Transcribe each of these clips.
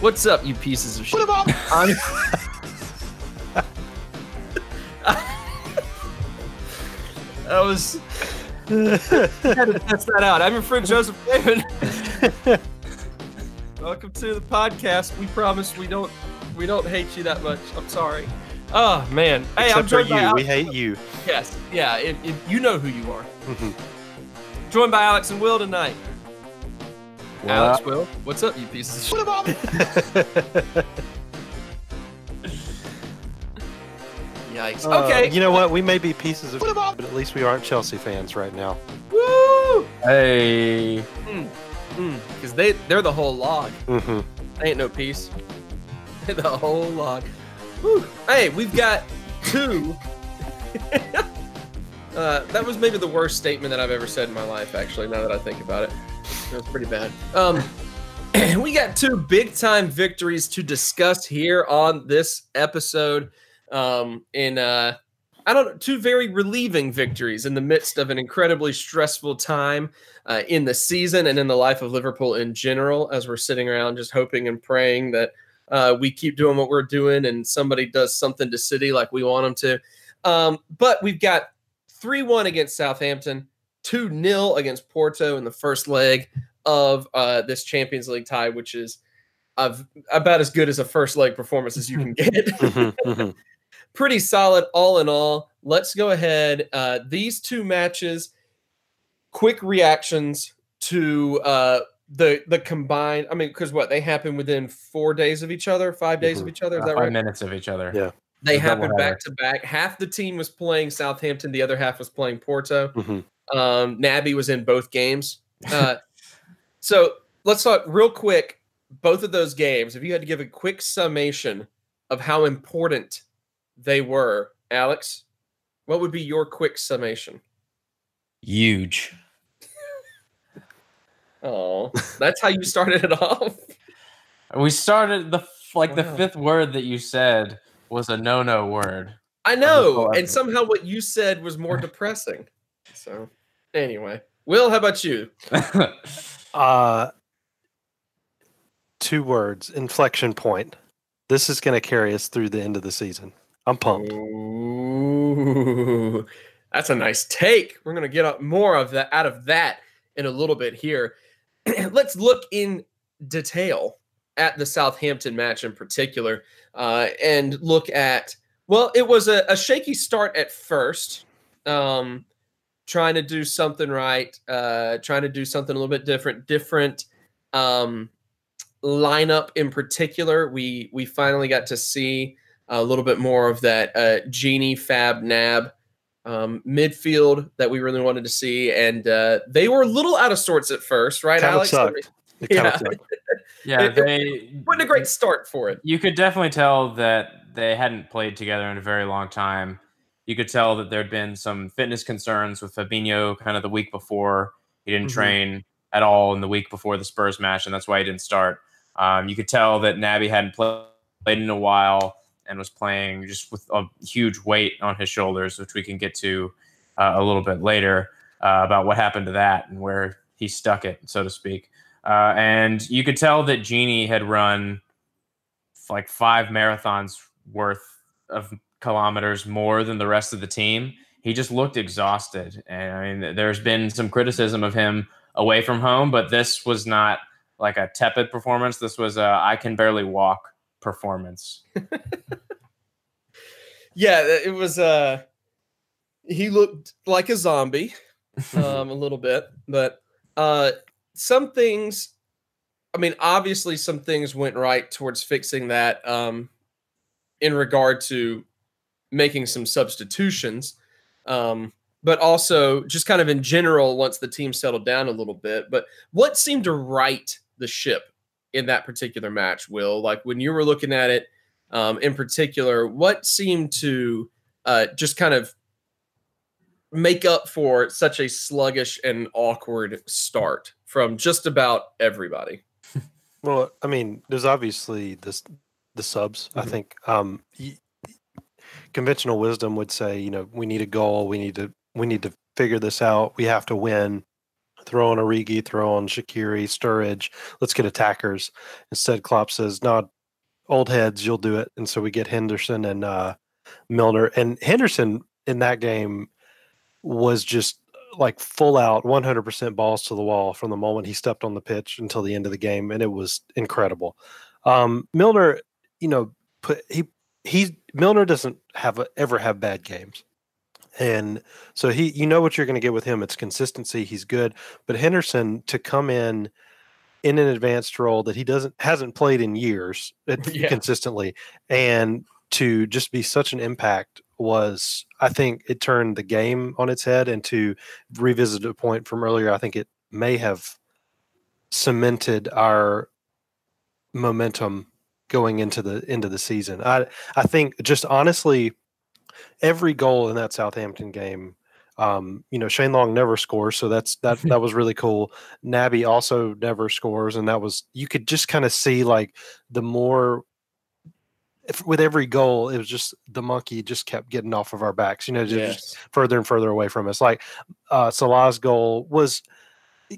What's up, you pieces of shit? I'm- I was had to test that out. I'm your friend Joseph David. Welcome to the podcast. We promise we don't we don't hate you that much. I'm sorry. Oh man. Hey, I'm Except for joined by you, we Alex. hate you. Yes. Yeah. If, if you know who you are. Mhm. Joined by Alex and Will tonight. What Alex, up? Will, what's up, you pieces of shit? Yikes. Uh, Okay. you know what? We may be pieces of, but at least we aren't Chelsea fans right now. Woo! Hey, Because they they're the whole log. hmm They ain't no piece. They're the whole log. Whew. Hey, we've got two. uh, that was maybe the worst statement that I've ever said in my life. Actually, now that I think about it, was pretty bad. Um, we got two big time victories to discuss here on this episode. Um, in uh, I don't two very relieving victories in the midst of an incredibly stressful time uh, in the season and in the life of Liverpool in general, as we're sitting around just hoping and praying that uh, we keep doing what we're doing and somebody does something to City like we want them to. Um, but we've got 3 1 against Southampton, 2 0 against Porto in the first leg of uh, this Champions League tie, which is of about as good as a first leg performance as you can get hmm hmm pretty solid all in all. Let's go ahead. Uh, these two matches, quick reactions to uh, the the combined. I mean, because what they happen within four days of each other, five days of Mhm. each other. Is uh, that five right? minutes of each other. Yeah. They a happened back to back. Half the team was playing Southampton. The other half was playing Porto. Um, Naby was in both games. Uh, so let's talk real quick. Both of those games. If you had to give a quick summation of how important they were, Alex, what would be your quick summation? Huge. Oh, that's how you started it off. We started the like the fifth word that you said was a no-no word. I know, and somehow what you said was more depressing. So, anyway, Will, how about you? Uh, two words: inflection point. This is going to carry us through the end of the season. I'm pumped. Ooh, that's a nice take. We're gonna get up more of that out of that in a little bit here. Let's look in detail at the Southampton match in particular, uh, and look at. Well, it was a, a shaky start at first, um, trying to do something right, uh, trying to do something a little bit different, different um, lineup in particular. We we finally got to see a little bit more of that uh, Gini Fab Nab um, midfield that we really wanted to see, and uh, they were a little out of sorts at first, right, Kind Alex? sucked. It Yeah. yeah, they Wasn't a great start for it. You could definitely tell that they hadn't played together in a very long time. You could tell that there'd been some fitness concerns with Fabinho kind of the week before. He didn't Mhm. train at all in the week before the Spurs match, and that's why he didn't start. Um, you could tell that Naby hadn't pla- played in a while and was playing just with a huge weight on his shoulders, which we can get to uh, a little bit later uh, about what happened to that and where he stuck it, so to speak. Uh, and you could tell that Gini had run like five marathons worth of kilometers more than the rest of the team. He just looked exhausted. And I mean, there's been some criticism of him away from home, but this was not like a tepid performance. This was a I can barely walk performance. Yeah, it was. Uh, he looked like a zombie, um, a little bit, but uh, some things. I mean, obviously, some things went right towards fixing that. Um, in regard to making some substitutions, um, but also just kind of in general once the team settled down a little bit. But what seemed to right the ship in that particular match, Will? Like when you were looking at it um, in particular, what seemed to uh, just kind of make up for such a sluggish and awkward start from just about everybody? Well, I mean, there's obviously this the subs. I Mhm. think um, y- conventional wisdom would say, you know, we need a goal. We need to we need to figure this out. We have to win. throw on Origi, throw on Shaqiri, Sturridge. Let's get attackers. Instead, Klopp says, "No, old heads, you'll do it." And so we get Henderson and uh, Milner. And Henderson in that game was just like full out 100% balls to the wall from the moment he stepped on the pitch until the end of the game, and it was incredible. Um, Milner, you know, put he he Milner doesn't have a, ever have bad games. And so he, you know what you're going to get with him. It's consistency. He's good, but Henderson to come in in an advanced role that he doesn't hasn't played in years uh, yeah. consistently, and to just be such an impact was, I think, it turned the game on its head. And to revisit a point from earlier, I think it may have cemented our momentum going into the into the season. I I think just honestly, every goal in that Southampton game, um, you know, Shane Long never scores, so that's that that was really cool. Naby also never scores, and that was you could just kind of see like the more if, with every goal, it was just the monkey just kept getting off of our backs, you know, just, yes. just further and further away from us. Like uh, Salah's goal was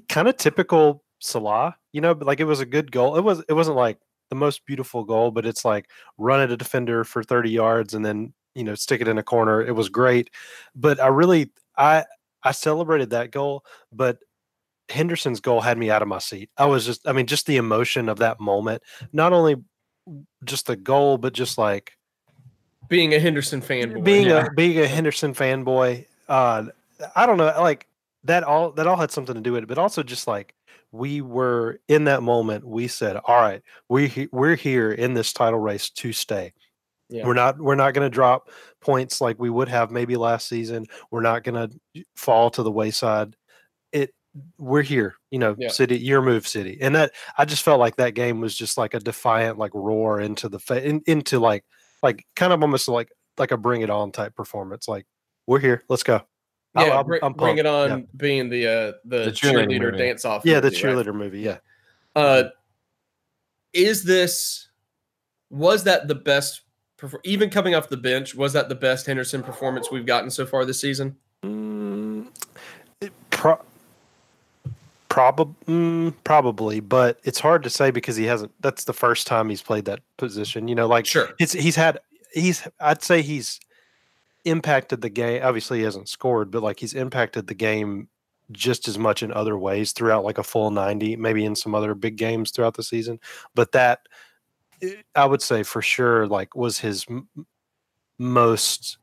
kind of typical Salah, you know, but like it was a good goal. It was it wasn't like the most beautiful goal, but it's like run at a defender for 30 yards and then, you know, stick it in a corner. It was great. But I really I I celebrated that goal, but Henderson's goal had me out of my seat. I was just I mean just the emotion of that moment, not only just the goal but just like being a Henderson fanboy. Being yeah. a being a Henderson fanboy. Uh I don't know, like that all that all had something to do with it, but also just like we were in that moment we said all right we we're here in this title race to stay. Yeah. we're not we're not going to drop points like we would have maybe last season. We're not going to fall to the wayside. It we're here you know yeah. city your move city. And that i just felt like that game was just like a defiant like roar into the fa- in, into like like kind of almost like like a bring it on type performance like we're here let's go yeah, i I'm bring it on yeah. being the uh the, the cheerleader, cheerleader dance off. Yeah, movie, the cheerleader right? movie. Yeah. Uh, is this was that the best? Even coming off the bench, was that the best Henderson performance we've gotten so far this season? Mm, pro- probably, mm, probably, but it's hard to say because he hasn't. That's the first time he's played that position. You know, like sure, he's he's had he's. I'd say he's impacted the game. Obviously, he hasn't scored, but like he's impacted the game just as much in other ways throughout like a full 90, maybe in some other big games throughout the season. But that eh, I would say for sure like was his m- most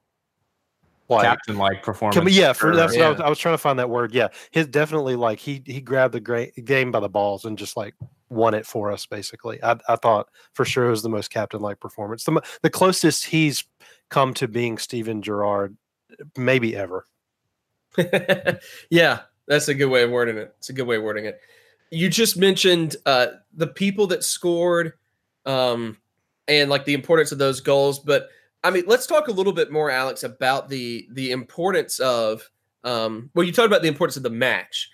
like captain like performance. yeah, for that's yeah. I was, I was, trying to find that word. Yeah, his definitely like he he grabbed the great game by the balls and just like won it for us. Basically, I I thought for sure it was the most captain like performance. The the closest he's come to being Steven Gerrard, maybe ever. yeah, that's a good way of wording it. It's a good way of wording it. You just mentioned uh, the people that scored um, and like the importance of those goals, but I mean, let's talk a little bit more, Alex, about the the importance of. Um, well, you talked about the importance of the match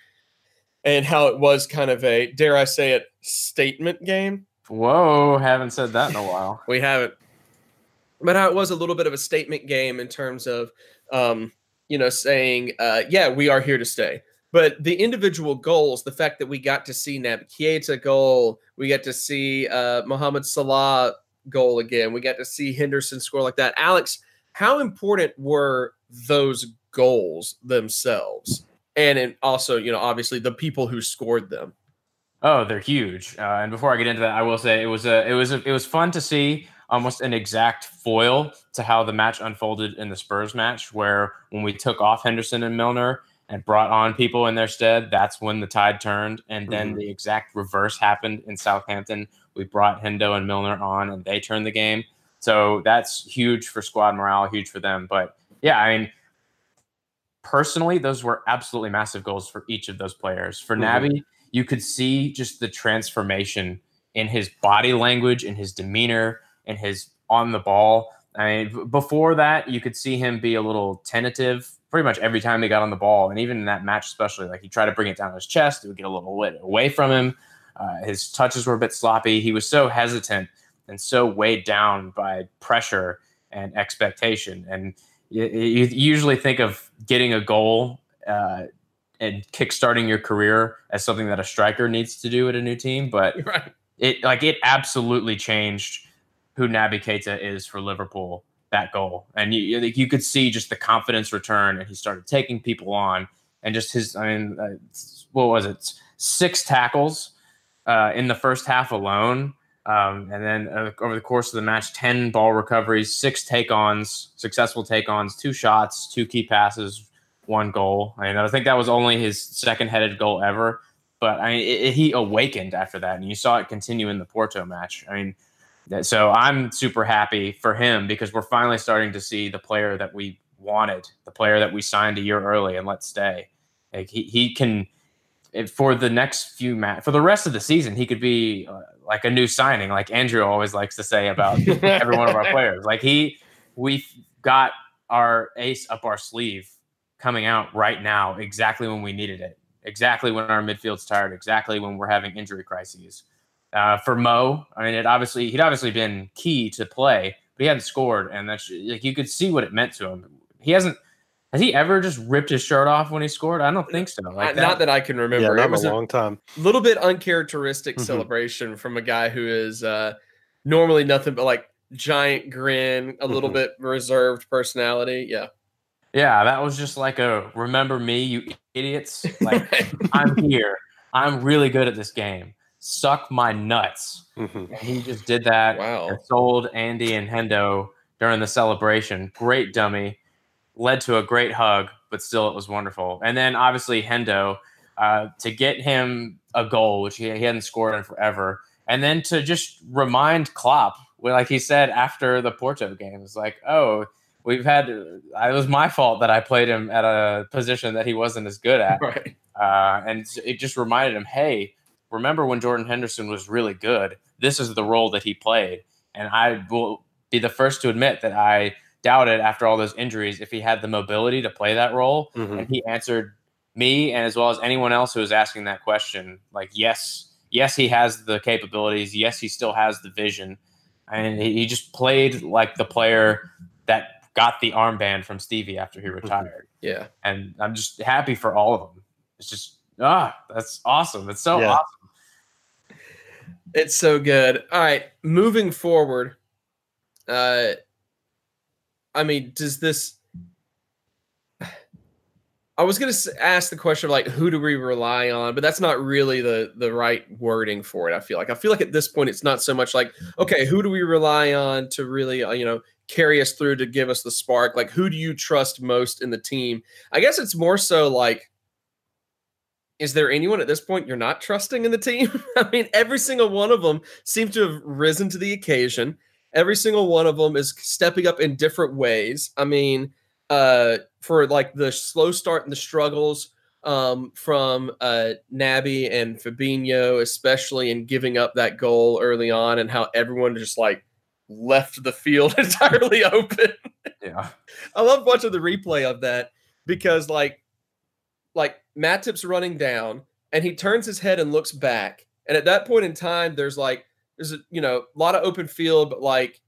and how it was kind of a, dare I say it, statement game. Whoa, haven't said that in a while. we haven't but how it was a little bit of a statement game in terms of, um, you know, saying, uh, yeah, we are here to stay. But the individual goals, the fact that we got to see Naby Keita goal, we got to see uh, Mohamed Salah goal again, we got to see Henderson score like that. Alex, how important were those goals themselves? And in also, you know, obviously the people who scored them. Oh, they're huge. Uh, and before I get into that, I will say it was a it was a, it was fun to see almost an exact foil to how the match unfolded in the Spurs match, where when we took off Henderson and Milner and brought on people in their stead, that's when the tide turned. And then mm-hmm. the exact reverse happened in Southampton. We brought Hendo and Milner on and they turned the game. So that's huge for squad morale, huge for them. But yeah, I mean, personally, those were absolutely massive goals for each of those players. For mm-hmm. Naby, you could see just the transformation in his body language, in his demeanor, and his on the ball. I mean, before that, you could see him be a little tentative pretty much every time he got on the ball. And even in that match, especially, like he tried to bring it down his chest, it would get a little bit away from him. Uh, his touches were a bit sloppy. He was so hesitant and so weighed down by pressure and expectation. And you, you usually think of getting a goal uh, and kickstarting your career as something that a striker needs to do at a new team, but right. it like it absolutely changed who Naby Keita is for Liverpool. That goal, and you you- could see just the confidence return, and he started taking people on, and just his. I mean, uh, what was it? Six tackles uh, in the first half alone. Um, and then uh, over the course of the match, 10 ball recoveries, six take ons, successful take ons, two shots, two key passes, one goal. I mean, I think that was only his second headed goal ever. But I mean, it, it- he awakened after that, and you saw it continue in the Porto match. I mean, so I'm super happy for him because we're finally starting to see the player that we wanted, the player that we signed a year early and let stay. Like he, he can for the next few match for the rest of the season, he could be uh, like a new signing, like Andrew always likes to say about every one of our players. Like he, we've got our ace up our sleeve coming out right now, exactly when we needed it, exactly when our midfield's tired, exactly when we're having injury crises. Uh, for Mo, I mean, it obviously he'd obviously been key to play, but he hadn't scored, and that's like you could see what it meant to him. He hasn't. Has he ever just ripped his shirt off when he scored? I don't think so. Like I- not that I can Yeah, remember. not it in was a a long time. little bit uncharacteristic Mhm. celebration from a guy who is uh, normally nothing but like giant grin, a little Mhm. bit reserved personality. Yeah. Yeah, that was just like a remember me, you idiots. Like I'm here. I'm really good at this game. Suck my nuts. Mhm. And he just did that wow. and sold Andy and Hendo during the celebration. Great dummy. Led to a great hug, but still it was wonderful. And then obviously Hendo, uh, to get him a goal, which he, he hadn't scored in forever, and then to just remind Klopp, like he said after the Porto game, it's like, oh, we've had it was my fault that I played him at a position that he wasn't as good at. Right. Uh, and it just reminded him, hey, remember when Jordan Henderson was really good? This is the role that he played. And I will be the first to admit that I doubted after all those injuries if he had the mobility to play that role. Mhm. And he answered me and as well as anyone else who was asking that question, like, yes, yes, he has the capabilities. Yes, he still has the vision. And he, he just played like the player that got the armband from Stevie after he retired Yeah. and I'm just happy for all of them. It's just ah, that's awesome. It's so Yeah. awesome. It's so good. All right, moving forward. Uh I mean, does this I was to ask the question of like who do we rely on, but that's not really the the right wording for it. I feel like I feel like at this point it's not so much like okay, who do we rely on to really uh, you know carry us through to give us the spark? Like who do you trust most in the team? I guess it's more so like is there anyone at this point you're not trusting in the team? I mean, every single one of them seems to have risen to the occasion. Every single one of them is stepping up in different ways. I mean, uh, for like the slow start and the struggles um, from uh, Naby and Fabinho, especially in giving up that goal early on, and how everyone just like left the field entirely open. Yeah. I love watching the replay of that because like like Matip's running down and he turns his head and looks back. And at that point in time, there's like there's a you know a lot of open field, but like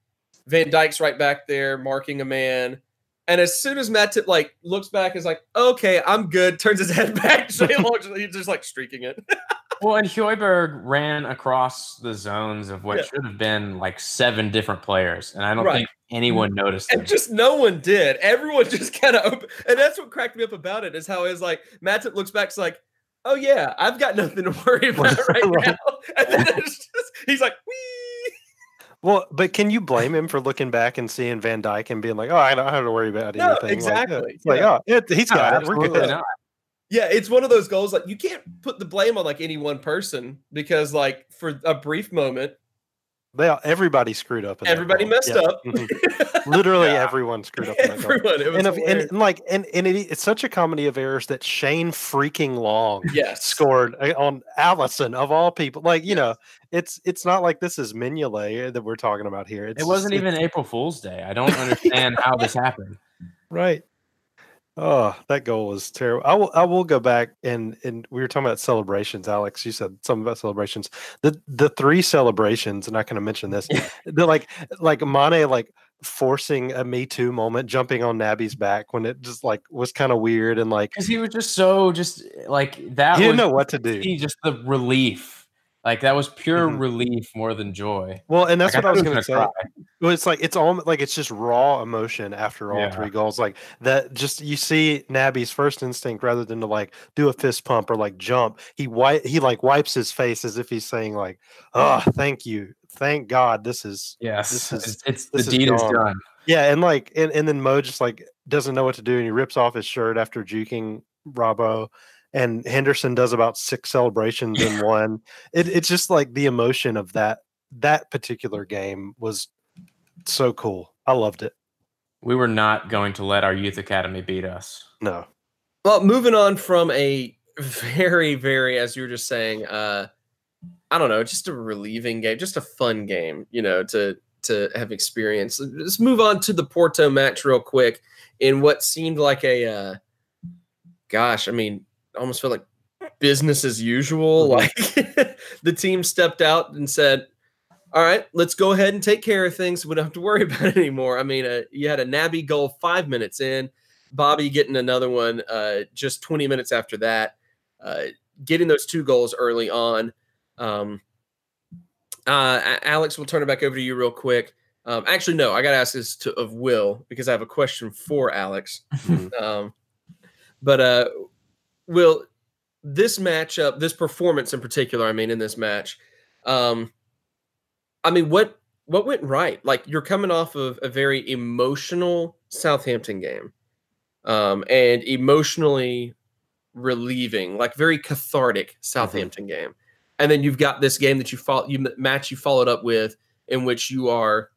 Van Dijk's right back there marking a man. And as soon as Matip like looks back, is like, okay, I'm good. Turns his head back. So he's just like streaking it. Well, and Højbjerg ran across the zones of what Yeah. should have been like seven different players, and I don't Right. think anyone noticed And it. just no one did. Everyone just kind of open. And that's what cracked me up about it is how it's like Matip looks back, it's like, oh yeah, I've got nothing to worry about right Right. now. And then it's just, he's like, wee. Well, but can you blame him for looking back and seeing Van Dijk and being like, "Oh, I don't have to worry about No, anything." Like, yeah, exactly, it's like, oh, it, he's No, got it. We're absolutely good. not. Yeah, it's one of those goals like you can't put the blame on like any one person because like for a brief moment, They all, everybody screwed up. everybody messed Yeah. up. Mhm. Literally Yeah. everyone screwed up in that goal. Everyone, it was And, if, and, and like and, and it, it's such a comedy of errors that Shane freaking Long yes. scored uh, on Alisson of all people. Like you know, it's it's not like this is Mignolet that we're talking about here. It's It wasn't just- even it's- April Fool's Day. I don't understand how this happened. right. Oh, that goal was terrible. I will I will go back and and we were talking about celebrations, Alex. You said something about celebrations. The the three celebrations, and I kind of mentioned this. they're like like Mane like forcing a Me Too moment, jumping on Naby's back when it just like was kind of weird and like because he was just so just like that. he didn't know what to do. he- just the relief. Like that was pure Mhm. relief more than joy. Well, and that's Like, what I was thought he going to say. cry. Well, it's like it's all like it's just raw emotion after all Yeah. three goals. Like that, just you see Naby's first instinct rather than to like do a fist pump or like jump. He wi- he like wipes his face as if he's saying like, "Oh, thank you, thank God, this is Yes, This is- it's, it's this the is deed is done. yeah." And like and, and then Mo just like doesn't know what to do and he rips off his shirt after juking Bravo. And Henderson does about six celebrations in one. It, it's just like the emotion of that that particular game was so cool. I loved it. We were not going to let our youth academy beat us. No. Well, moving on from a very, very, as you were just saying, uh, I don't know, just a relieving game, just a fun game, you know, to to have experienced. Let's move on to the Porto match real quick. In what seemed like a, uh, gosh, I mean, almost felt like business as usual. Mhm. Like the team stepped out and said, "All right, let's go ahead and take care of things. We don't have to worry about it anymore." I mean, uh, you had a Naby goal five minutes in. Bobby getting another one uh, just 20 minutes after that, uh, getting those two goals early on. Um, uh, Alex, we'll turn it back over to you real quick. Um, actually, no, I got to ask this to, of Will because I have a question for Alex. Mhm. Um, but Will, this matchup, this performance in particular, I mean, in this match, um, I mean, what what went right? Like you're coming off of a very emotional Southampton game, um, and emotionally relieving, like very cathartic Southampton game, and then you've got this game that you follow, you match you followed up with, in which you are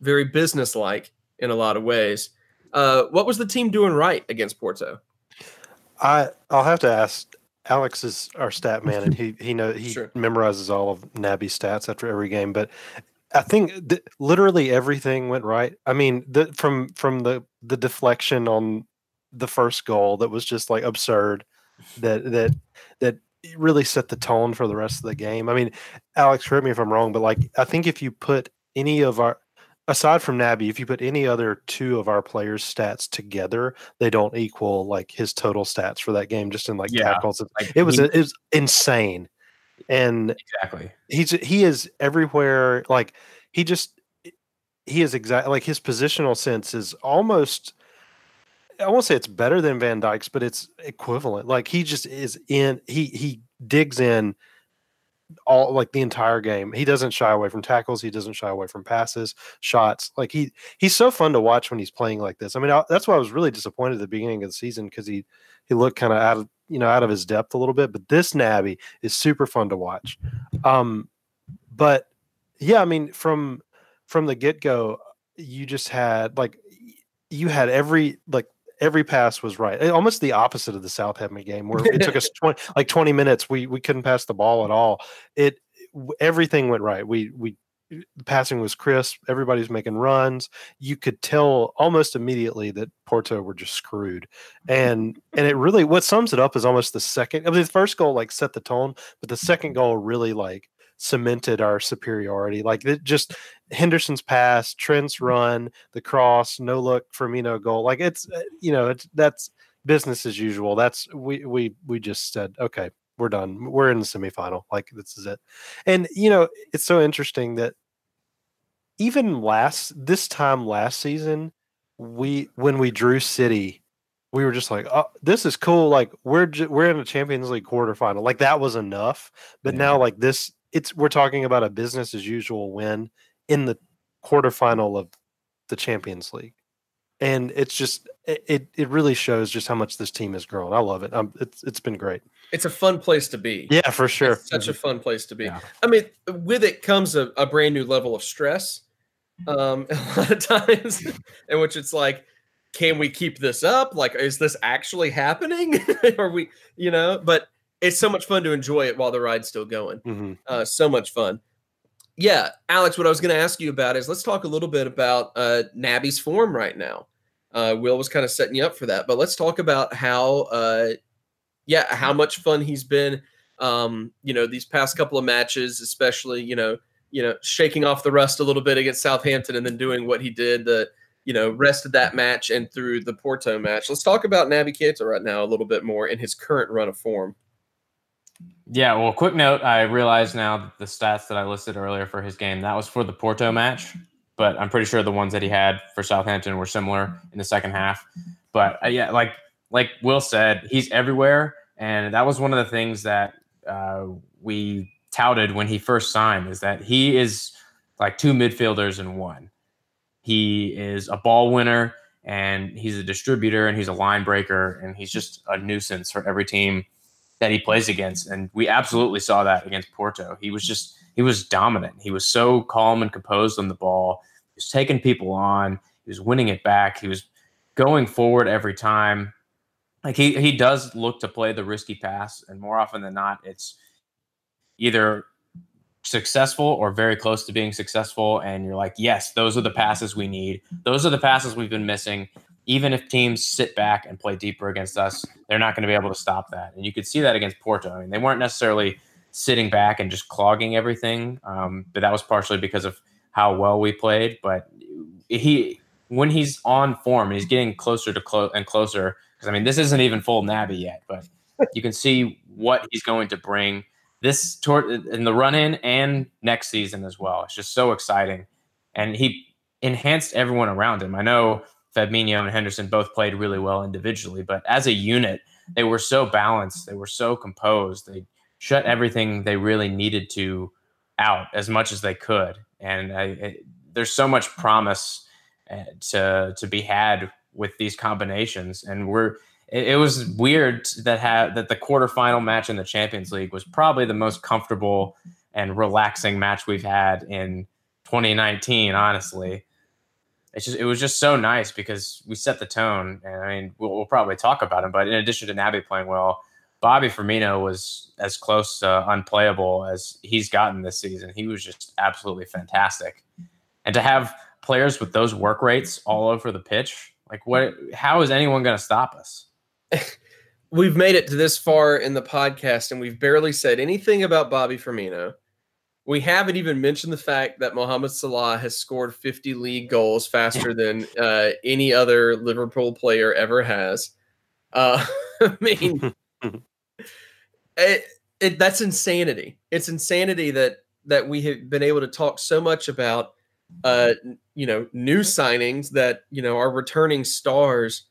very businesslike in a lot of ways. Uh, what was the team doing right against Porto? I I'll have to ask. Alex is our stat man, and he he know he Sure. memorizes all of Naby's stats after every game. But I think th- literally everything went right. I mean, the, from from the the deflection on the first goal that was just like absurd. That that that really set the tone for the rest of the game. I mean, Alex, correct me if I'm wrong, but like I think if you put any of our aside from Naby, if you put any other two of our players' stats together, they don't equal like his total stats for that game, just in like Yeah. tackles. Like, It was he- it was insane, and exactly. he's he is everywhere. Like he just he is exact like his positional sense is almost. I won't say it's better than Van Dijk's, but it's equivalent. Like he just is in. He he digs in all like the entire game. He doesn't shy away from tackles. He doesn't shy away from passes, shots. Like he he's so fun to watch when he's playing like this. I mean, I, that's why I was really disappointed at the beginning of the season because he he looked kind of out of you know out of his depth a little bit. But this Naby is super fun to watch. Um, but yeah, I mean from from the get go, you just had like you had every like every pass was right. Almost the opposite of the Southampton game where it took us 20, like 20 minutes. We we couldn't pass the ball at all. It everything went right. We we the passing was crisp. Everybody's making runs. You could tell almost immediately that Porto were just screwed. Mm-hmm. And and it really what sums it up is almost the second. I mean, the first goal like set the tone, but the second mm-hmm. goal really like cemented our superiority. Like it just Henderson's pass, Trent's run, the cross, no look, Firmino goal. Like it's uh, you know it's that's business as usual. That's we we we just said okay, we're done. We're in the semifinal. Like this is it. And you know it's so interesting that even last this time last season, we when we drew City. We were just like, oh, this is cool. Like we're ju- we're in a Champions League quarterfinal. Like that was enough. But Yeah. now, like this, it's we're talking about a business as usual win in the quarterfinal of the Champions League, and it's just it it, it really shows just how much this team has grown. I love it. Um, it's it's been great. It's a fun place to be. Yeah, for sure. It's such a fun place to be. Yeah. I mean, with it comes a, a brand new level of stress. Um, a lot of times, in which it's like, can we keep this up? Like, is this actually happening? Are we, you know? But it's so much fun to enjoy it while the ride's still going. Mhm. Uh, so much fun. Yeah, Alex, what I was going to ask you about is let's talk a little bit about uh, Naby's form right now. Uh, Will was kind of setting you up for that, but let's talk about how, uh, yeah, how much fun he's been. Um, you know, these past couple of matches, especially, you know, you know, shaking off the rust a little bit against Southampton and then doing what he did the, you know, rest of that match and through the Porto match. Let's talk about Naby Keita right now a little bit more in his current run of form. Yeah, well, quick note. I realize now that the stats that I listed earlier for his game, that was for the Porto match, but I'm pretty sure the ones that he had for Southampton were similar in the second half. But uh, yeah, like like Will said, he's everywhere, and that was one of the things that uh, we touted when he first signed is that he is like two midfielders in one. He is a ball winner, and he's a distributor, and he's a line breaker, and he's just a nuisance for every team that he plays against. And we absolutely saw that against Porto. He was just he was dominant. He was so calm and composed on the ball. He was taking people on. He was winning it back. He was going forward every time like he he does look to play the risky pass, and more often than not, it's either successful or very close to being successful. And you're like, yes, those are the passes we need. Those are the passes we've been missing. Even if teams sit back and play deeper against us, they're not going to be able to stop that. And you could see that against Porto. I mean, they weren't necessarily sitting back and just clogging everything, um, but that was partially because of how well we played. But he, when he's on form he's getting closer to close and closer because I mean, this isn't even full Naby yet, but you can see what he's going to bring this tour in the run in and next season as well. It's just so exciting, and he enhanced everyone around him. I know Fabinho and Henderson both played really well individually, but as a unit, they were so balanced. They were so composed. They shut everything they really needed to out as much as they could, and I, it, there's so much promise uh, to to be had with these combinations. And we're it, it was weird that had that the quarterfinal match in the Champions League was probably the most comfortable and relaxing match we've had in 2019. Honestly, it's just it was just so nice because we set the tone. And I mean, we'll, we'll probably talk about him, but in addition to Naby playing well. Bobby Firmino was as close to unplayable as he's gotten this season. He was just absolutely fantastic. And to have players with those work rates all over the pitch, like, what? How is anyone going to stop us? we've made it to this far in the podcast, and we've barely said anything about Bobby Firmino. We haven't even mentioned the fact that Mohamed Salah has scored 50 league goals faster than uh, any other Liverpool player ever has. Uh, I mean, it, it, that's insanity. It's insanity that that we have been able to talk so much about uh, you know, new signings that, you know, are returning stars,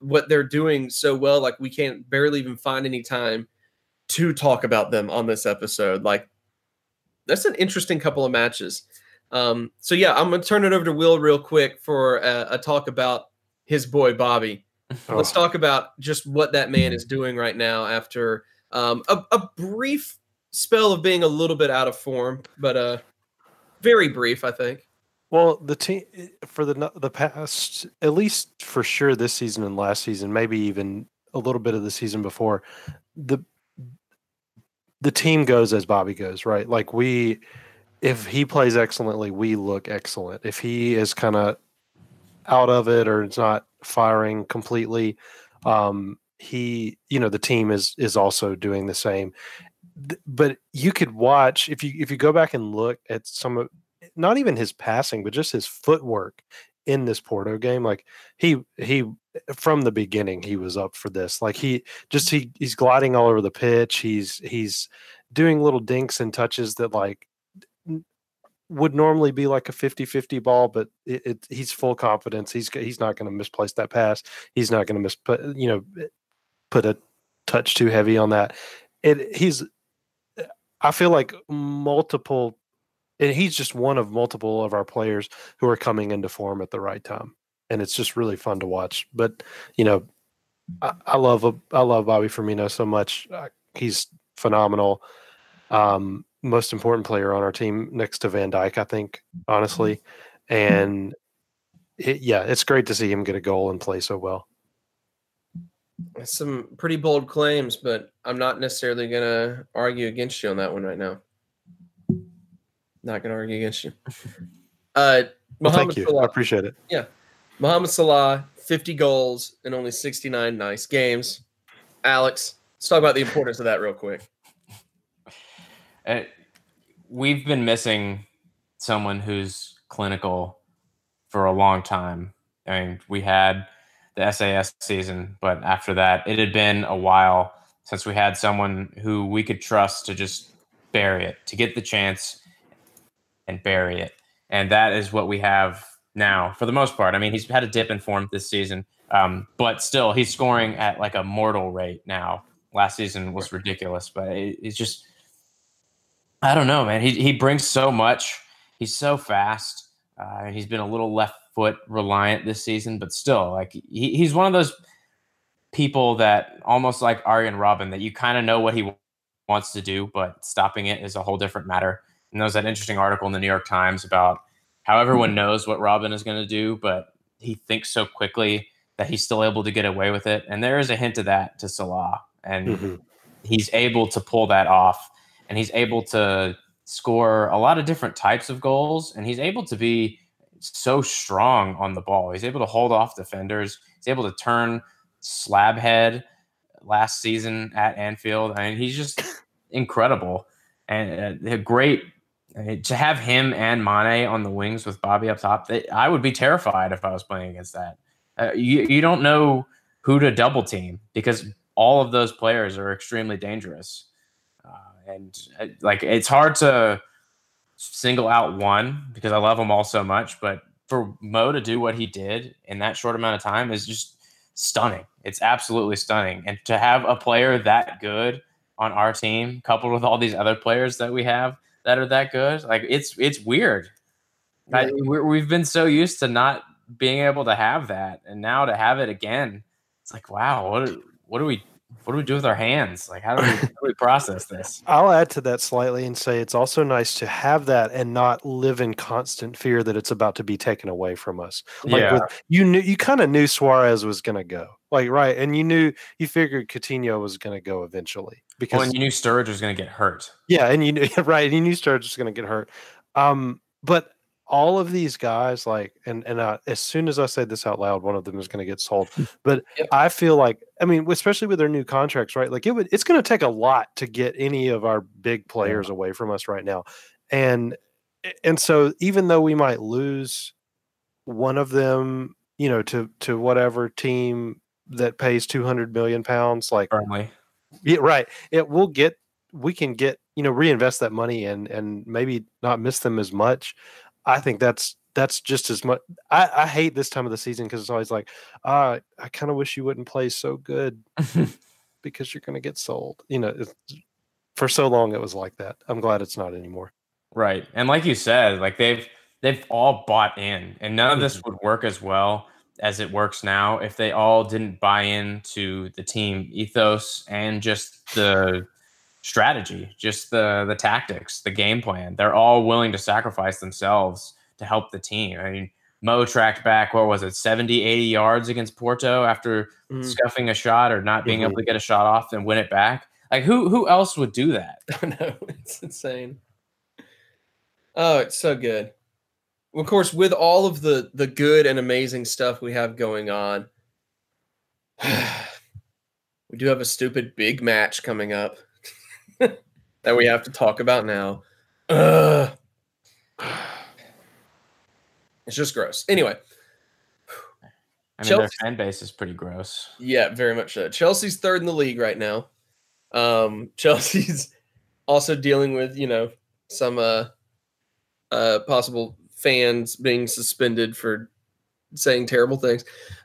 what they're doing so well, like we can't barely even find any time to talk about them on this episode. Like that's an interesting couple of matches. Um, so yeah, I'm gonna turn it over to Will real quick for a, a talk about his boy Bobby. Oh. Let's talk about just what that man is doing right now after um, a, a brief spell of being a little bit out of form, but uh, very brief, I think. Well, the team for the the past, at least for sure, this season and last season, maybe even a little bit of the season before, the the team goes as Bobby goes, right? Like we, if he plays excellently, we look excellent. If he is kind of out of it or it's not firing completely, um, he, you know, the team is is also doing the same but you could watch if you if you go back and look at some of not even his passing, but just his footwork in this Porto game. Like he he from the beginning he was up for this. Like he just he he's gliding all over the pitch. He's he's doing little dinks and touches that like would normally be like a 50-50 ball, but it, it he's full confidence. He's he's not going to misplace that pass. He's not going to miss put you know eh, put a touch too heavy on that. It he's eh, I feel like multiple, and he's just one of multiple of our players who are coming into form at the right time, and it's just really fun to watch. But you know, I, I love I love Bobby Firmino so much. He's phenomenal. Um, most important player on our team next to Van Dijk, I think, honestly, and it, yeah, it's great to see him get a goal and play so well. Some pretty bold claims, but I'm not necessarily going to argue against you on that one right now. Not going to argue against you. Uh, well, thank you. Salah, I appreciate it. Yeah. Mohamed Salah, 50 goals in only 69 nice games. Alex, let's talk about the importance of that real quick. Uh, we've been missing someone who's clinical for a long time. I mean, we had the SAS season, but after that, it had been a while since we had someone who we could trust to just bury it, to get the chance and bury it. And that is what we have now for the most part. I mean, he's had a dip in form this season, um, but still, he's scoring at like a mortal rate now. Last season was ridiculous, but it, it's just, I don't know, man. He, he brings so much. He's so fast. Uh, he's been a little left foot reliant this season, but still, like he, he's one of those people that almost like Arjen Robben, that you kind of know what he wants to do, but stopping it is a whole different matter. And there was that interesting article in the New York Times about how everyone knows what Robben is going to do, but he thinks so quickly that he's still able to get away with it. And there is a hint of that to Salah, and mm-hmm. he's able to pull that off, and he's able to score a lot of different types of goals, and he's able to be so strong on the ball. He's able to hold off defenders. He's able to turn slab head last season at Anfield. I mean, he's just incredible and uh, a great to have him and Mane on the wings with Bobby up top. They, I would be terrified if I was playing against that. Uh, you you don't know who to double team because all of those players are extremely dangerous, uh, and uh, like it's hard to single out one because I love them all so much. But for Mo to do what he did in that short amount of time is just stunning. It's absolutely stunning. And to have a player that good on our team, coupled with all these other players that we have that are that good, like it's it's weird. Yeah. I, we've been so used to not being able to have that, and now to have it again, it's like wow, what what do we what do we do with our hands? Like, how do we, how do we process this? I'll add to that slightly and say it's also nice to have that and not live in constant fear that it's about to be taken away from us. Like yeah. With, you knew you kind of knew Suarez was going to go, like right, and you knew you figured Coutinho was going to go eventually because well, you knew Sturridge was going to get hurt. Yeah, and you knew right, and you knew Sturridge was going to get hurt. Um, but all of these guys like and and uh, as soon as i say this out loud one of them is going to get sold but yep. i feel like i mean especially with their new contracts right like it would it's going to take a lot to get any of our big players yeah. away from us right now and and so even though we might lose one of them you know to to whatever team that pays 200 million pounds like Burnley. Yeah right it will get we can get you know reinvest that money and and maybe not miss them as much I think that's that's just as much. I, I hate this time of the season because it's always like, uh, I kind of wish you wouldn't play so good because you're going to get sold. You know, for so long it was like that. I'm glad it's not anymore. Right, and like you said, like they've they've all bought in, and none of this mm-hmm. would work as well as it works now if they all didn't buy into the team ethos and just the strategy, just the the tactics, the game plan. They're all willing to sacrifice themselves to help the team. I mean, Mo tracked back, what was it, 70, 80 yards against Porto after mm. scuffing a shot or not being mm-hmm. able to get a shot off and win it back. Like who who else would do that? I know, it's insane. Oh, it's so good. Of course, with all of the the good and amazing stuff we have going on, we do have a stupid big match coming up. that we have to talk about now. Ugh. It's just gross. Anyway. I mean, Chelsea, their fan base is pretty gross. Yeah, very much so. Chelsea's third in the league right now. Um, Chelsea's also dealing with, you know, some uh, uh, possible fans being suspended for saying terrible things.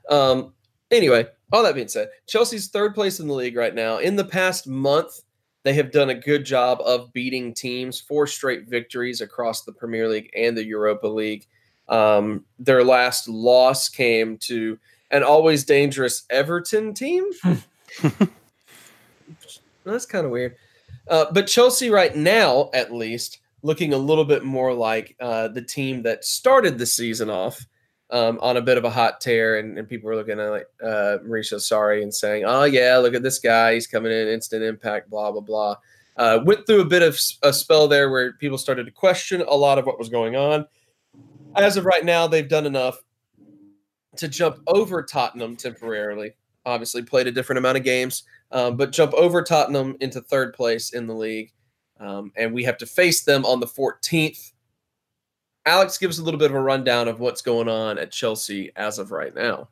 Um, anyway, all that being said, Chelsea's third place in the league right now. In the past month, they have done a good job of beating teams, four straight victories across the Premier League and the Europa League. Um, their last loss came to an always dangerous Everton team. That's kind of weird. Uh, but Chelsea, right now, at least, looking a little bit more like uh, the team that started the season off um, on a bit of a hot tear, and, and people were looking at like uh, Maurizio Sarri and saying, "Oh yeah, look at this guy, he's coming in, instant impact, blah blah blah." Uh, went through a bit of a spell there where people started to question a lot of what was going on. As of right now, they've done enough to jump over Tottenham temporarily. Obviously, played a different amount of games, um, but jump over Tottenham into third place in the league. Um, and we have to face them on the 14th. Alex, give us a little bit of a rundown of what's going on at Chelsea as of right now.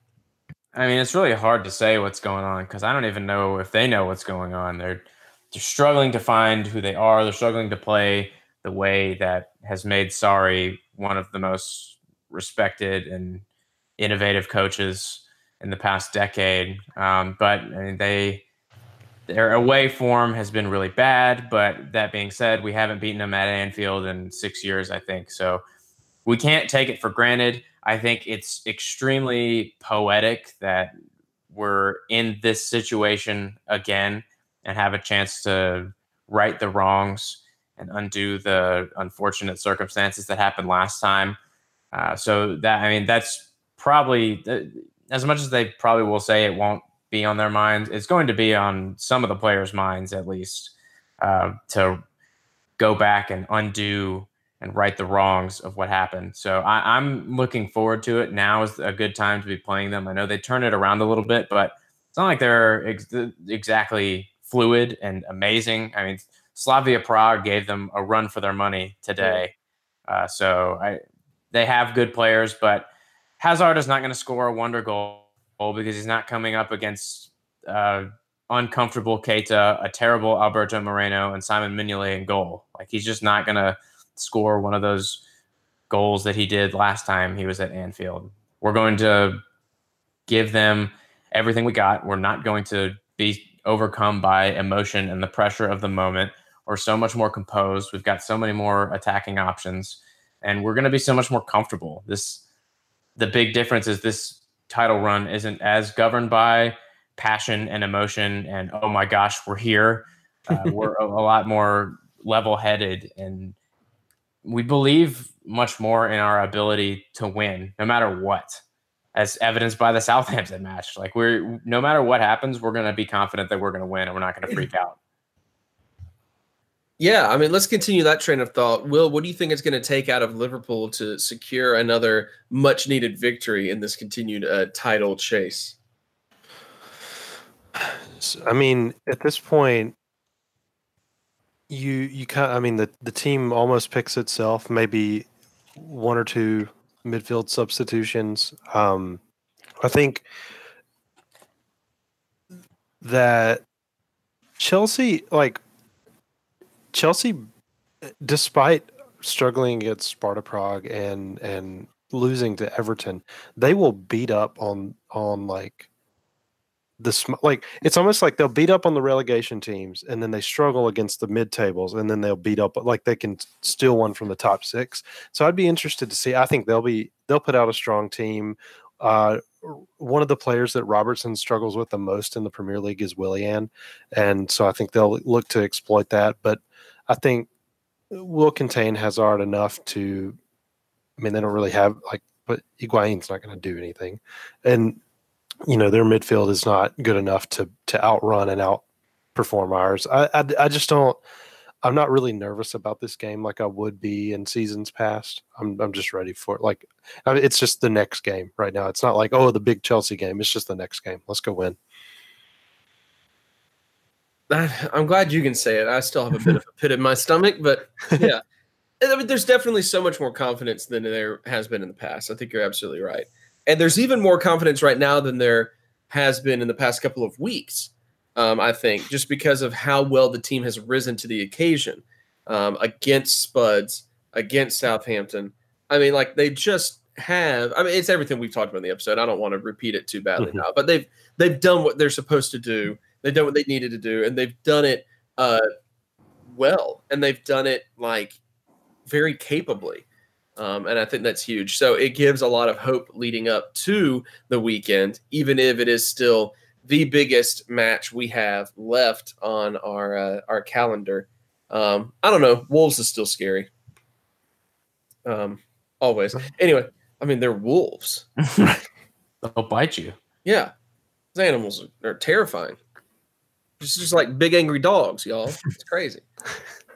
I mean, it's really hard to say what's going on because I don't even know if they know what's going on. They're they're struggling to find who they are. They're struggling to play the way that has made Sarri one of the most respected and innovative coaches in the past decade. Um, but I mean, they their away form has been really bad. But that being said, we haven't beaten them at Anfield in six years, I think. So we can't take it for granted. I think it's extremely poetic that we're in this situation again and have a chance to right the wrongs and undo the unfortunate circumstances that happened last time. Uh, so that I mean, that's probably as much as they probably will say it won't be on their minds. It's going to be on some of the players' minds at least uh, to go back and undo and right the wrongs of what happened. So I, am looking forward to it. Now is a good time to be playing them. I know they turn it around a little bit, but it's not like they're ex- exactly fluid and amazing. I mean, Slavia Prague gave them a run for their money today. Uh, so I, they have good players, but Hazard is not going to score a wonder goal because he's not coming up against uh, uncomfortable Keita, a terrible Alberto Moreno, and Simon Mignolet in goal. Like he's just not going to score one of those goals that he did last time he was at Anfield. We're going to give them everything we got. We're not going to be overcome by emotion and the pressure of the moment. We're so much more composed. We've got so many more attacking options, and we're going to be so much more comfortable. This, the big difference is this title run isn't as governed by passion and emotion and oh my gosh, we're here. Uh, we're a, a lot more level-headed and we believe much more in our ability to win no matter what as evidenced by the Southampton match. Like we're no matter what happens, we're going to be confident that we're going to win and we're not going to freak out. Yeah, I mean, let's continue that train of thought. Will, what do you think it's going to take out of Liverpool to secure another much needed victory in this continued uh, title chase? I mean, at this point, you you kind I mean the the team almost picks itself. Maybe one or two midfield substitutions. Um, I think that Chelsea, like Chelsea, despite struggling against Sparta Prague and and losing to Everton, they will beat up on on like the like it's almost like they'll beat up on the relegation teams and then they struggle against the mid tables and then they'll beat up like they can steal one from the top six. So I'd be interested to see. I think they'll be they'll put out a strong team. Uh, one of the players that Robertson struggles with the most in the Premier League is Willian, and so I think they'll look to exploit that. But I think will contain Hazard enough to. I mean, they don't really have like, but Higuain's not going to do anything, and you know their midfield is not good enough to to outrun and outperform ours. I, I, I just don't. I'm not really nervous about this game like I would be in seasons past. I'm I'm just ready for it. Like it's just the next game right now. It's not like oh the big Chelsea game. It's just the next game. Let's go win. I'm glad you can say it. I still have a bit of a pit in my stomach, but yeah, I mean, there's definitely so much more confidence than there has been in the past. I think you're absolutely right. And there's even more confidence right now than there has been in the past couple of weeks. Um, I think just because of how well the team has risen to the occasion um, against Spuds, against Southampton. I mean, like they just have. I mean, it's everything we've talked about in the episode. I don't want to repeat it too badly mm-hmm. now, but they've they've done what they're supposed to do. They've done what they needed to do, and they've done it uh, well, and they've done it like very capably. Um, and I think that's huge. So it gives a lot of hope leading up to the weekend, even if it is still the biggest match we have left on our uh, our calendar. Um, I don't know. Wolves is still scary. Um, always. Anyway, I mean they're wolves. They'll bite you. Yeah, those animals are, are terrifying. It's just like big angry dogs, y'all. It's crazy.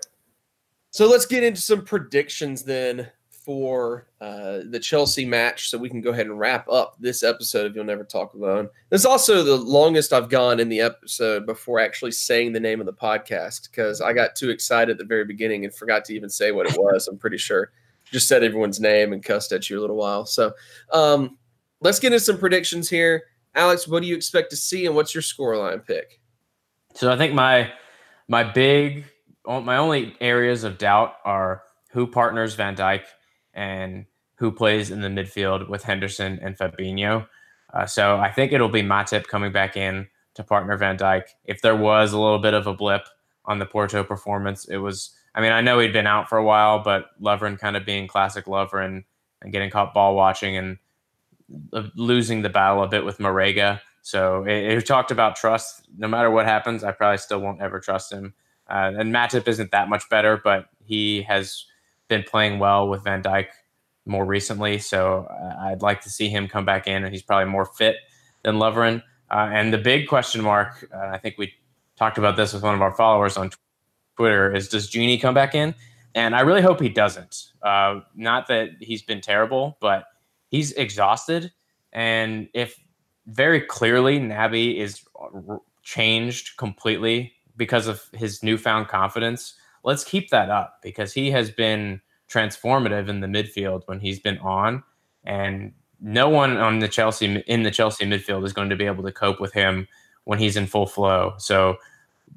so let's get into some predictions then for uh, the Chelsea match so we can go ahead and wrap up this episode of You'll Never Talk Alone. Is also the longest I've gone in the episode before actually saying the name of the podcast because I got too excited at the very beginning and forgot to even say what it was. I'm pretty sure. Just said everyone's name and cussed at you a little while. So um, let's get into some predictions here. Alex, what do you expect to see and what's your scoreline pick? So I think my my big my only areas of doubt are who partners Van Dijk and who plays in the midfield with Henderson and Fabinho. Uh, so I think it'll be Matip coming back in to partner Van Dijk. If there was a little bit of a blip on the Porto performance, it was. I mean, I know he'd been out for a while, but Lovren kind of being classic Lovren and getting caught ball watching and losing the battle a bit with Marega. So it, talked about trust. No matter what happens, I probably still won't ever trust him. Uh, and Matip isn't that much better, but he has been playing well with Van Dijk more recently. So uh, I'd like to see him come back in, and he's probably more fit than Lovren. Uh, and the big question mark, uh, I think we talked about this with one of our followers on Twitter, is does Gini come back in? And I really hope he doesn't. Uh, not that he's been terrible, but he's exhausted. And if very clearly Naby is changed completely because of his newfound confidence, let's keep that up because he has been transformative in the midfield when he's been on, and no one on the Chelsea in the Chelsea midfield is going to be able to cope with him when he's in full flow. So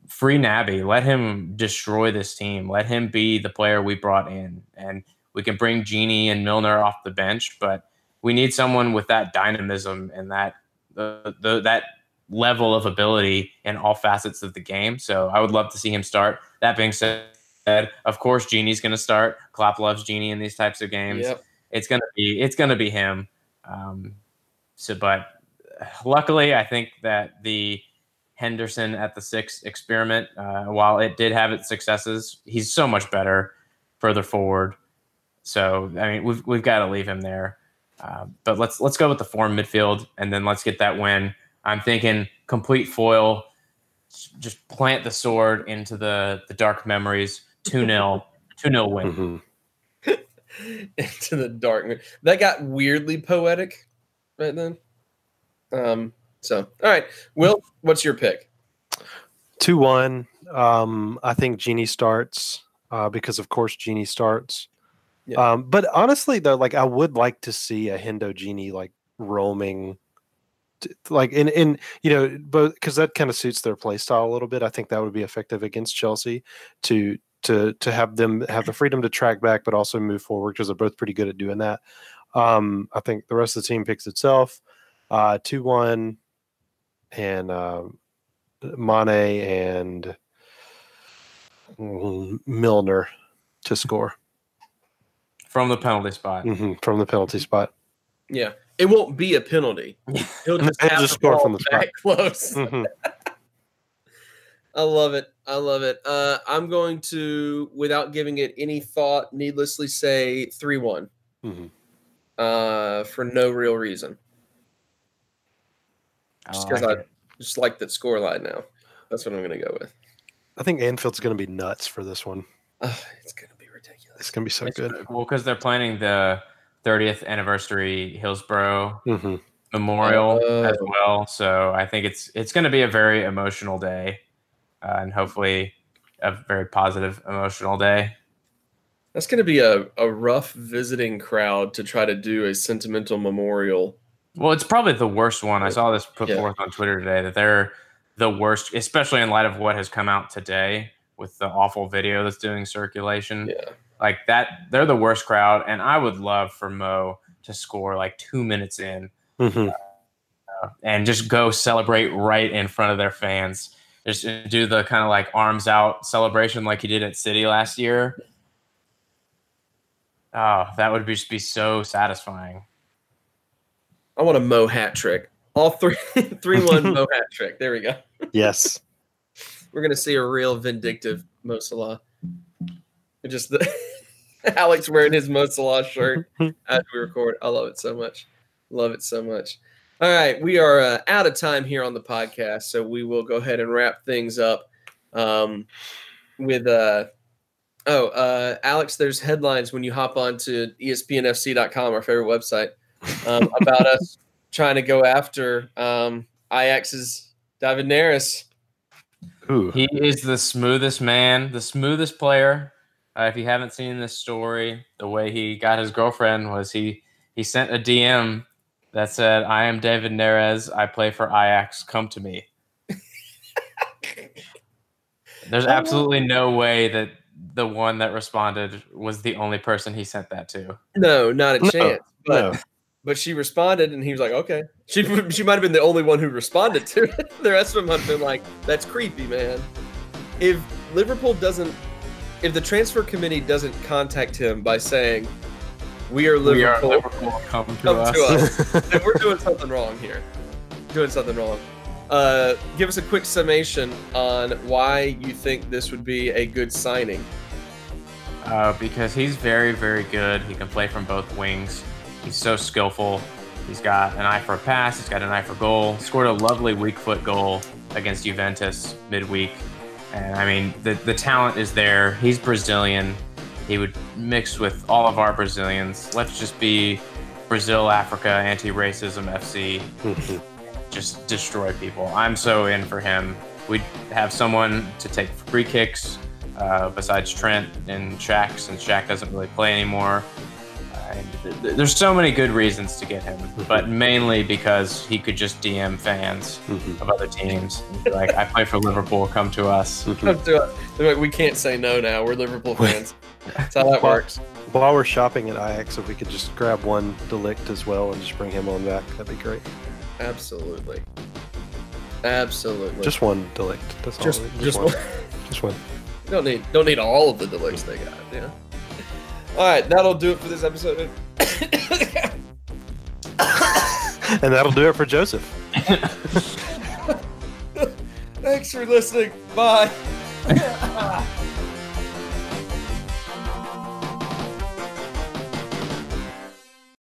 free Naby, let him destroy this team. Let him be the player we brought in, and we can bring Gini and Milner off the bench, but we need someone with that dynamism and that the, the that level of ability in all facets of the game. So I would love to see him start. That being said, of course, Gini's going to start. Klopp loves Gini in these types of games. Yep. It's gonna be it's gonna be him. Um, so, but luckily, I think that the Henderson at the six experiment, uh, while it did have its successes, he's so much better further forward. So, I mean, we've we've got to leave him there. Uh, but let's let's go with the form midfield, and then let's get that win. I'm thinking complete foil, just plant the sword into the the dark memories 2 0, 2 0 win. Mm-hmm. Into the dark. That got weirdly poetic right then. Um, so, all right. Will, what's your pick? 2 1. Um, I think Gini starts uh, because, of course, Gini starts. Yeah. Um, but honestly, though, like I would like to see a Hendo Gini like roaming like in in you know but because that kind of suits their play style a little bit i think that would be effective against chelsea to to to have them have the freedom to track back, but also move forward because they're both pretty good at doing that. Um, I think the rest of the team picks itself. Uh, two one, and uh, Mane and Milner to score from the penalty spot. Mm-hmm, from the penalty spot. Yeah, it won't be a penalty. He'll just, He'll just score from the spot. Close. Mm-hmm. I love it. I love it. Uh, I'm going to, without giving it any thought, needlessly say 3 one mm-hmm. uh, for no real reason. Just because I, like I just like that score line now. That's what I'm going to go with. I think Anfield's going to be nuts for this one. Uh, it's going to be ridiculous. It's going to be so it's, good. Well, because they're planning the 30th anniversary Hillsborough mm-hmm. Memorial uh, as well. So I think it's it's going to be a very emotional day uh, and hopefully a very positive, emotional day. That's going to be a, a rough visiting crowd to try to do a sentimental memorial. Well, it's probably the worst one. I saw this put yeah. forth on Twitter today that they're the worst, especially in light of what has come out today with the awful video that's doing circulation. Yeah. Like that, they're the worst crowd. And I would love for Mo to score like two minutes in mm-hmm. uh, and just go celebrate right in front of their fans just do the kind of like arms out celebration like he did at City last year. Oh, that would just be so satisfying. I want a Mo hat trick. All three, three one Mo hat trick. There we go. Yes. We're gonna see a real vindictive Mo Salah. Just the Alex wearing his Mo Salah shirt as we record. I love it so much. Love it so much. All right, we are uh, out of time here on the podcast, so we will go ahead and wrap things up um, with uh, Oh, uh, Alex, there's headlines when you hop on to ESPNFC.com, our favorite website, um, about us trying to go after um, Ajax's David Neres. Ooh. He is the smoothest man, the smoothest player. Uh, if you haven't seen this story, the way he got his girlfriend was he he sent a DM that said, "I am David Neres. I play for Ajax. Come to me." There's absolutely no way that the one that responded was the only person he sent that to. No, not a No, chance. But no. but she responded, and he was like, "Okay." She she might have been the only one who responded to it. The rest of them might have been like, "That's creepy, man." If Liverpool doesn't, if the transfer committee doesn't contact him by saying, "We are We are Liverpool," Liverpool. Come to come us. to us, then we're doing something wrong here. Doing something wrong. Uh, give us a quick summation on why you think this would be a good signing. Uh, because he's very, very good. He can play from both wings. He's so skillful. He's got an eye for a pass. He's got an eye for goal. Scored a lovely weak foot goal against Juventus midweek. And I mean, the, the talent is there. He's Brazilian. He would mix with all of our Brazilians. Let's just be Brazil, Africa, anti racism FC. Just destroy people. I'm so in for him. We'd have someone to take free kicks uh, besides Trent and Shaq, since Shaq doesn't really play anymore. And th- th- there's so many good reasons to get him, but mainly because he could just DM fans Mhm. of other teams. and be Like, I play for Liverpool, come to us. Come to us. They're like, we can't say no now. We're Liverpool fans. That's how that works. While we're shopping at Ajax, if we could just grab one de Ligt as well and just bring him on back, that'd be great. Absolutely. Absolutely. Just one de Ligt. That's all. just, just one. one. Just one. don't need don't need all of the de Ligts they got. Yeah. All right, that'll do it for this episode. And that'll do it for Joseph. Thanks for listening. Bye.